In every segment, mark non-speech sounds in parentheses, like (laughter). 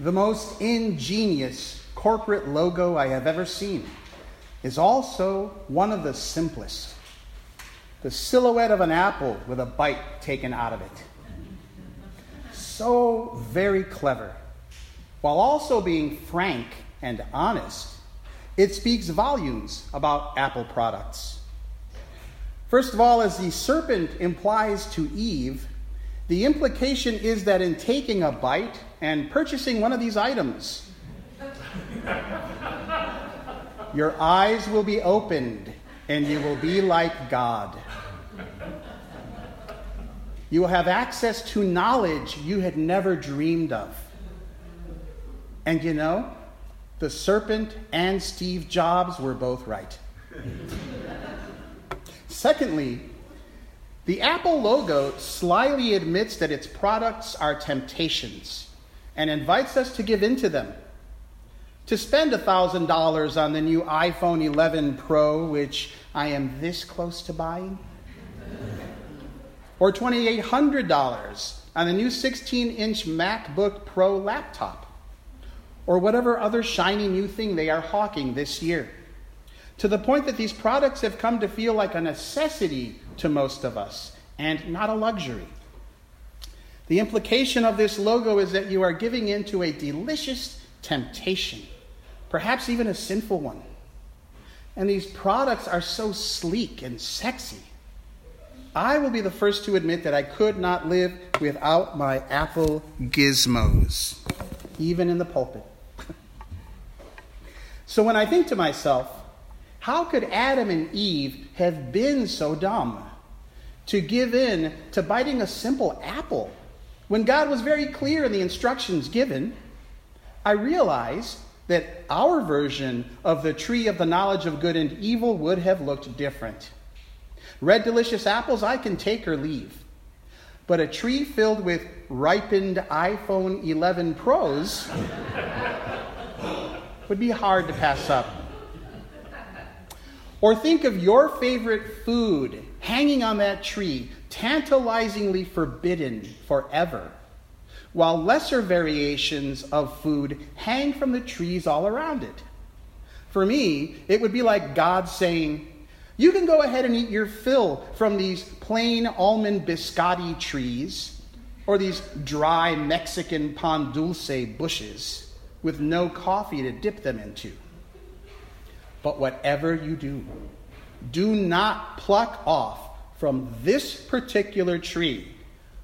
The most ingenious corporate logo I have ever seen is also one of the simplest the silhouette of an apple with a bite taken out of it. So very clever, while also being frank and honest. It speaks volumes about Apple products. First of all, as the serpent implies to Eve, the implication is that in taking a bite and purchasing one of these items, (laughs) your eyes will be opened and you will be like God. You will have access to knowledge you had never dreamed of. And you know, the serpent and Steve Jobs were both right. (laughs) Secondly, the Apple logo slyly admits that its products are temptations and invites us to give in to them. To spend $1,000 on the new iPhone 11 Pro, which I am this close to buying, or $2,800 on the new 16 inch MacBook Pro laptop, or whatever other shiny new thing they are hawking this year. To the point that these products have come to feel like a necessity to most of us and not a luxury. The implication of this logo is that you are giving in to a delicious temptation, perhaps even a sinful one. And these products are so sleek and sexy. I will be the first to admit that I could not live without my Apple gizmos, even in the pulpit. (laughs) so when I think to myself, how could Adam and Eve have been so dumb to give in to biting a simple apple when God was very clear in the instructions given? I realize that our version of the tree of the knowledge of good and evil would have looked different. Red delicious apples I can take or leave. But a tree filled with ripened iPhone 11 Pros (laughs) would be hard to pass up. Or think of your favorite food hanging on that tree, tantalizingly forbidden forever, while lesser variations of food hang from the trees all around it. For me, it would be like God saying, you can go ahead and eat your fill from these plain almond biscotti trees or these dry Mexican pan dulce bushes with no coffee to dip them into. But whatever you do, do not pluck off from this particular tree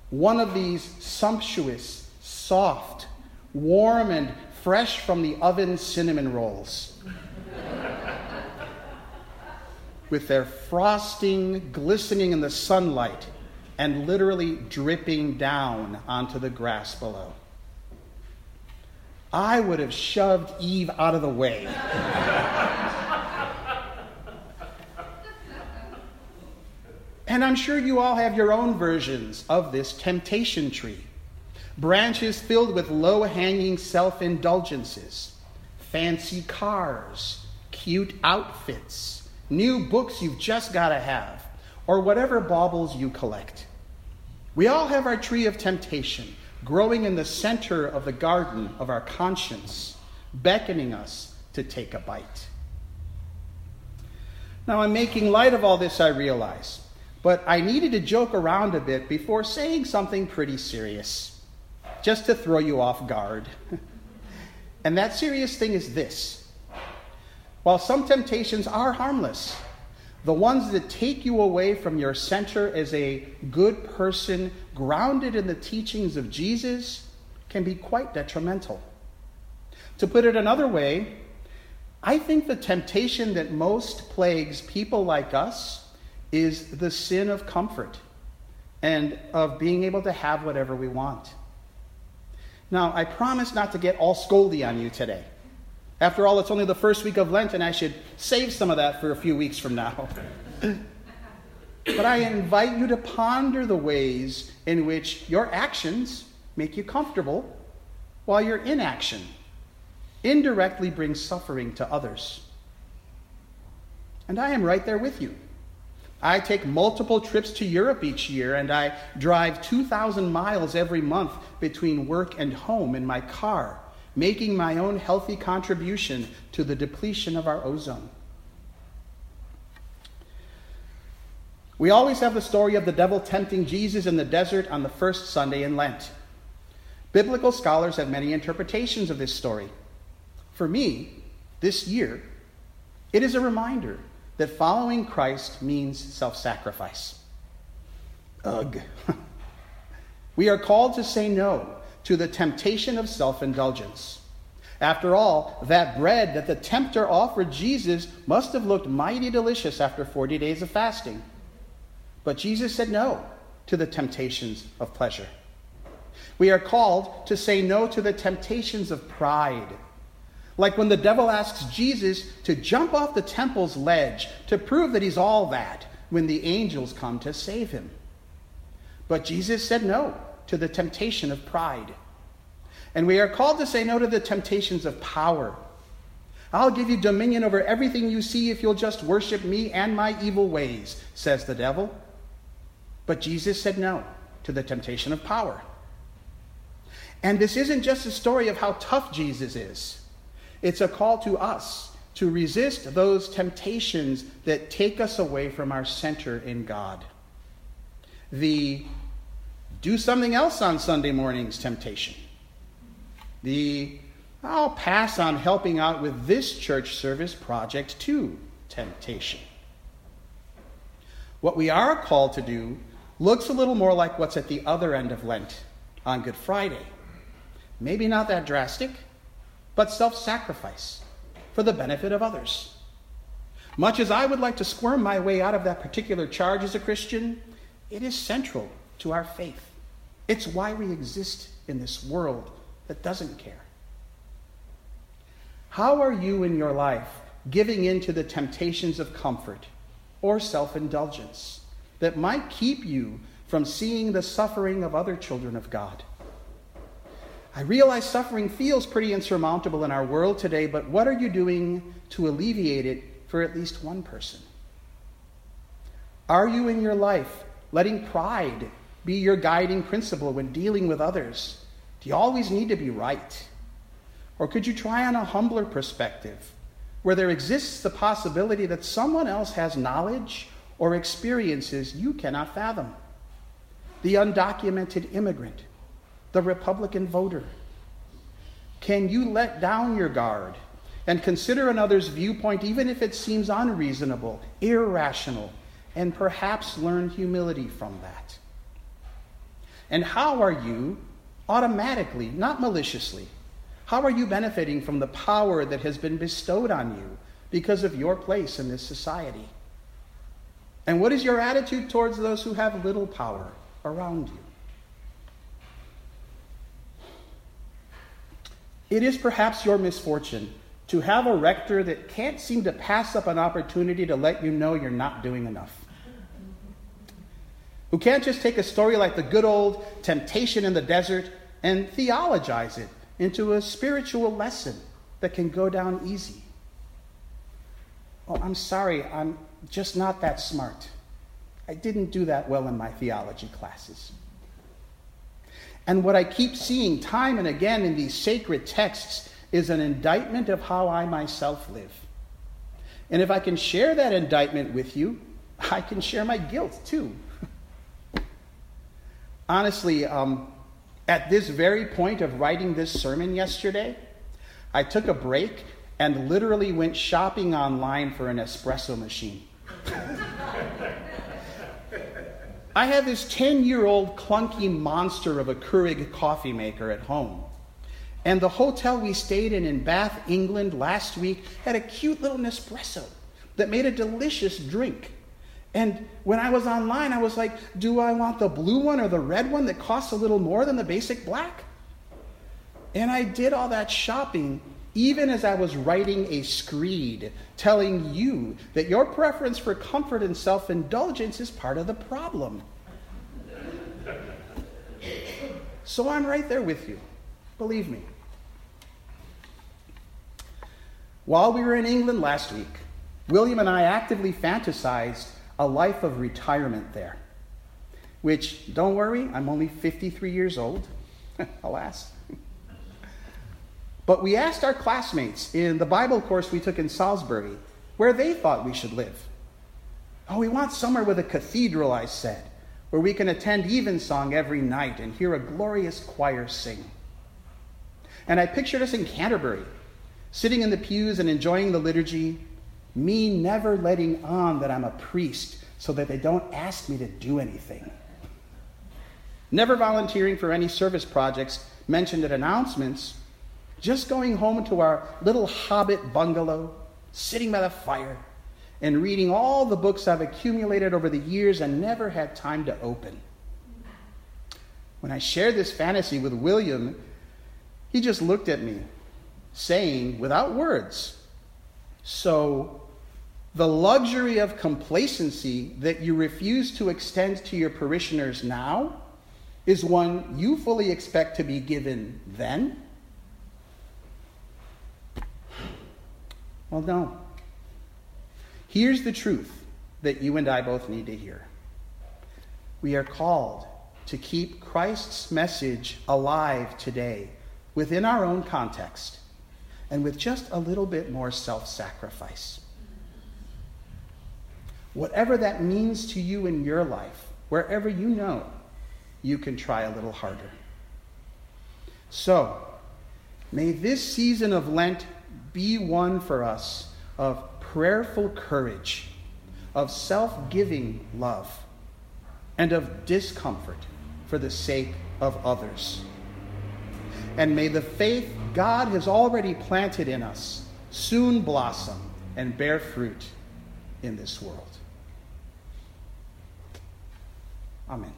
one of these sumptuous, soft, warm, and fresh from the oven cinnamon rolls (laughs) with their frosting glistening in the sunlight and literally dripping down onto the grass below. I would have shoved Eve out of the way. And I'm sure you all have your own versions of this temptation tree. Branches filled with low hanging self indulgences, fancy cars, cute outfits new books you've just got to have, or whatever baubles you collect. We all have our tree of temptation growing in the center of the garden of our conscience, beckoning us to take a bite. Now, I'm making light of all this, I realize, but I needed to joke around a bit before saying something pretty serious, just to throw you off guard. (laughs) and that serious thing is this while some temptations are harmless, the ones that take you away from your center as a good person grounded in the teachings of Jesus can be quite detrimental. To put it another way, I think the temptation that most plagues people like us is the sin of comfort and of being able to have whatever we want. Now, I promise not to get all scoldy on you today. After all, it's only the first week of Lent, and I should save some of that for a few weeks from now. but I invite you to ponder the ways in which your actions make you comfortable while your inaction indirectly brings suffering to others. And I am right there with you. I take multiple trips to Europe each year, and I drive 2,000 miles every month between work and home in my car making my own healthy contribution to the depletion of our ozone. We always have the story of the devil tempting Jesus in the desert on the first Sunday in Lent. Biblical scholars have many interpretations of this story. For me, this year, it is a reminder that following Christ means self sacrifice. Ugh. (laughs) we are called to say no to the temptation of self indulgence. After all, that bread that the tempter offered Jesus must have looked mighty delicious after 40 days of fasting. But Jesus said no to the temptations of pleasure. We are called to say no to the temptations of pride. Like when the devil asks Jesus to jump off the temple's ledge to prove that he's all that when the angels come to save him. But Jesus said no to the temptation of pride. And we are called to say no to the temptations of power. I'll give you dominion over everything you see if you'll just worship me and my evil ways, says the devil. But Jesus said no to the temptation of power. And this isn't just a story of how tough Jesus is, it's a call to us to resist those temptations that take us away from our center in God. The do something else on Sunday mornings temptation. The I'll pass on helping out with this church service project too temptation. What we are called to do looks a little more like what's at the other end of Lent on Good Friday. Maybe not that drastic, but self sacrifice for the benefit of others. Much as I would like to squirm my way out of that particular charge as a Christian, it is central to our faith. It's why we exist in this world that doesn't care. How are you in your life giving in to the temptations of comfort or self indulgence that might keep you from seeing the suffering of other children of God? I realize suffering feels pretty insurmountable in our world today, but what are you doing to alleviate it for at least one person? Are you in your life letting pride be your guiding principle when dealing with others? Do you always need to be right? Or could you try on a humbler perspective where there exists the possibility that someone else has knowledge or experiences you cannot fathom? The undocumented immigrant, the Republican voter. Can you let down your guard and consider another's viewpoint, even if it seems unreasonable, irrational, and perhaps learn humility from that? And how are you automatically, not maliciously, how are you benefiting from the power that has been bestowed on you because of your place in this society? And what is your attitude towards those who have little power around you? It is perhaps your misfortune to have a rector that can't seem to pass up an opportunity to let you know you're not doing enough who can't just take a story like the good old temptation in the desert and theologize it into a spiritual lesson that can go down easy. Oh, I'm sorry, I'm just not that smart. I didn't do that well in my theology classes. And what I keep seeing time and again in these sacred texts is an indictment of how I myself live. And if I can share that indictment with you, (laughs) I can share my guilt too (laughs) honestly, um, at this very point of writing this sermon yesterday, I took a break and literally went shopping online for an espresso machine. I have this 10 year old clunky monster of a Keurig coffee maker at home. And the hotel we stayed in in Bath, England last week had a cute little Nespresso that made a delicious drink. And when I was online, I was like, do I want the blue one or the red one that costs a little more than the basic black? And I did all that shopping even as I was writing a screed telling you that your preference for comfort and self indulgence is part of the problem. So I'm right there with you. Believe me. While we were in England last week, William and I actively fantasized a life of retirement there. Which, don't worry, I'm only 53 years old, (laughs) alas. But we asked our classmates in the Bible course we took in Salisbury where they thought we should live. Oh, we want somewhere with a cathedral, I said, where we can attend evensong every night and hear a glorious choir sing. And I pictured us in Canterbury, sitting in the pews and enjoying the liturgy, me never letting on that I'm a priest so that they don't ask me to do anything. Never volunteering for any service projects mentioned at announcements, just going home to our little hobbit bungalow, sitting by the fire, and reading all the books I've accumulated over the years and never had time to open. When I shared this fantasy with William, he just looked at me, saying, without words, So, the luxury of complacency that you refuse to extend to your parishioners now is one you fully expect to be given then? Well, no. Here's the truth that you and I both need to hear. We are called to keep Christ's message alive today within our own context and with just a little bit more self sacrifice. Whatever that means to you in your life, wherever you know, you can try a little harder. So, may this season of Lent be one for us of prayerful courage, of self giving love, and of discomfort for the sake of others. And may the faith God has already planted in us soon blossom and bear fruit in this world. Amen.